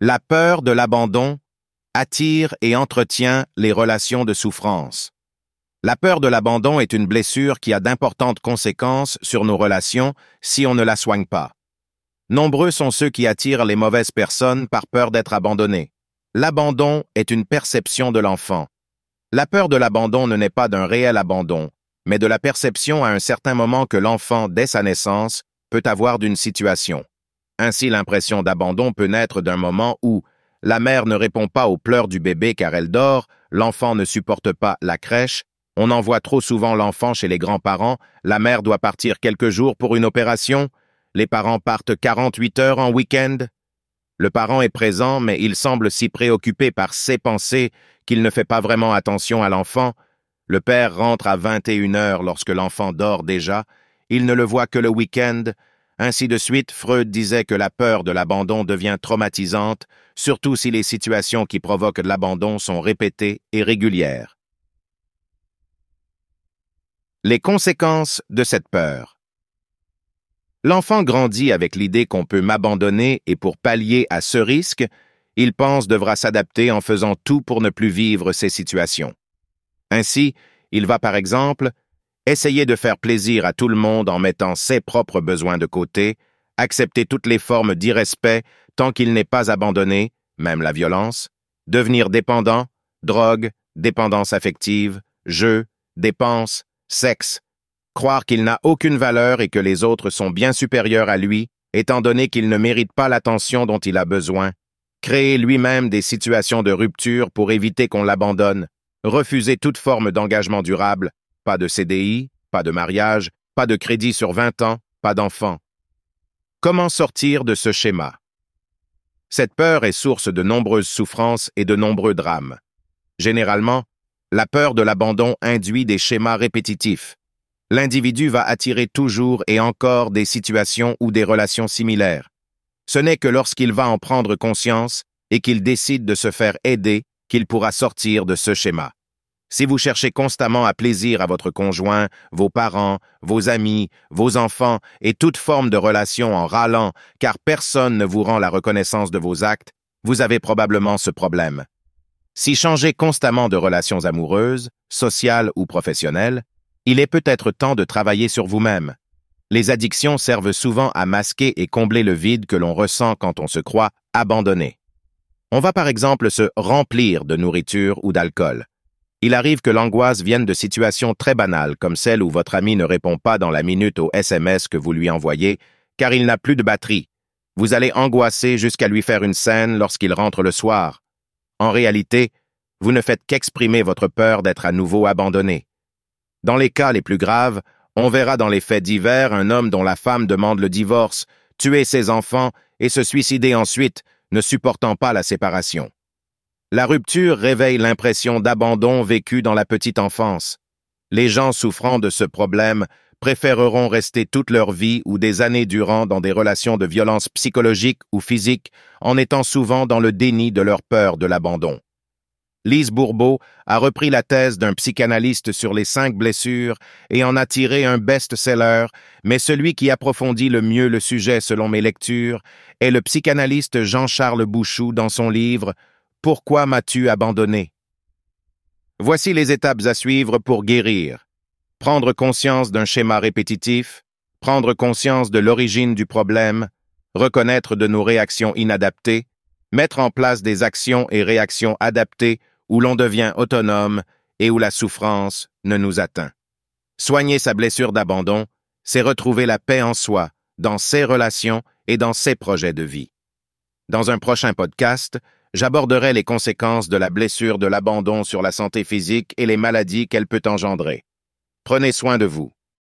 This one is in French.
La peur de l'abandon attire et entretient les relations de souffrance. La peur de l'abandon est une blessure qui a d'importantes conséquences sur nos relations si on ne la soigne pas. Nombreux sont ceux qui attirent les mauvaises personnes par peur d'être abandonnés. L'abandon est une perception de l'enfant. La peur de l'abandon ne naît pas d'un réel abandon, mais de la perception à un certain moment que l'enfant, dès sa naissance, peut avoir d'une situation. Ainsi, l'impression d'abandon peut naître d'un moment où la mère ne répond pas aux pleurs du bébé car elle dort, l'enfant ne supporte pas la crèche, on envoie trop souvent l'enfant chez les grands-parents, la mère doit partir quelques jours pour une opération, les parents partent 48 heures en week-end. Le parent est présent, mais il semble si préoccupé par ses pensées qu'il ne fait pas vraiment attention à l'enfant. Le père rentre à 21 heures lorsque l'enfant dort déjà, il ne le voit que le week-end, ainsi de suite, Freud disait que la peur de l'abandon devient traumatisante, surtout si les situations qui provoquent l'abandon sont répétées et régulières. Les conséquences de cette peur. L'enfant grandit avec l'idée qu'on peut m'abandonner et pour pallier à ce risque, il pense devra s'adapter en faisant tout pour ne plus vivre ces situations. Ainsi, il va par exemple essayer de faire plaisir à tout le monde en mettant ses propres besoins de côté, accepter toutes les formes d'irrespect tant qu'il n'est pas abandonné, même la violence, devenir dépendant, drogue, dépendance affective, jeu, dépenses, sexe, croire qu'il n'a aucune valeur et que les autres sont bien supérieurs à lui, étant donné qu'il ne mérite pas l'attention dont il a besoin, créer lui-même des situations de rupture pour éviter qu'on l'abandonne, refuser toute forme d'engagement durable, pas de CDI, pas de mariage, pas de crédit sur 20 ans, pas d'enfant. Comment sortir de ce schéma? Cette peur est source de nombreuses souffrances et de nombreux drames. Généralement, la peur de l'abandon induit des schémas répétitifs. L'individu va attirer toujours et encore des situations ou des relations similaires. Ce n'est que lorsqu'il va en prendre conscience et qu'il décide de se faire aider qu'il pourra sortir de ce schéma. Si vous cherchez constamment à plaisir à votre conjoint, vos parents, vos amis, vos enfants et toute forme de relation en râlant car personne ne vous rend la reconnaissance de vos actes, vous avez probablement ce problème. Si changer constamment de relations amoureuses, sociales ou professionnelles, il est peut-être temps de travailler sur vous-même. Les addictions servent souvent à masquer et combler le vide que l'on ressent quand on se croit abandonné. On va par exemple se remplir de nourriture ou d'alcool. Il arrive que l'angoisse vienne de situations très banales, comme celle où votre ami ne répond pas dans la minute au SMS que vous lui envoyez, car il n'a plus de batterie. Vous allez angoisser jusqu'à lui faire une scène lorsqu'il rentre le soir. En réalité, vous ne faites qu'exprimer votre peur d'être à nouveau abandonné. Dans les cas les plus graves, on verra dans les faits divers un homme dont la femme demande le divorce, tuer ses enfants et se suicider ensuite, ne supportant pas la séparation. La rupture réveille l'impression d'abandon vécu dans la petite enfance. Les gens souffrant de ce problème préféreront rester toute leur vie ou des années durant dans des relations de violence psychologique ou physique en étant souvent dans le déni de leur peur de l'abandon. Lise Bourbeau a repris la thèse d'un psychanalyste sur les cinq blessures et en a tiré un best-seller, mais celui qui approfondit le mieux le sujet selon mes lectures est le psychanalyste Jean-Charles Bouchou dans son livre pourquoi m'as-tu abandonné? Voici les étapes à suivre pour guérir. Prendre conscience d'un schéma répétitif, prendre conscience de l'origine du problème, reconnaître de nos réactions inadaptées, mettre en place des actions et réactions adaptées où l'on devient autonome et où la souffrance ne nous atteint. Soigner sa blessure d'abandon, c'est retrouver la paix en soi, dans ses relations et dans ses projets de vie. Dans un prochain podcast, j'aborderai les conséquences de la blessure de l'abandon sur la santé physique et les maladies qu'elle peut engendrer. Prenez soin de vous.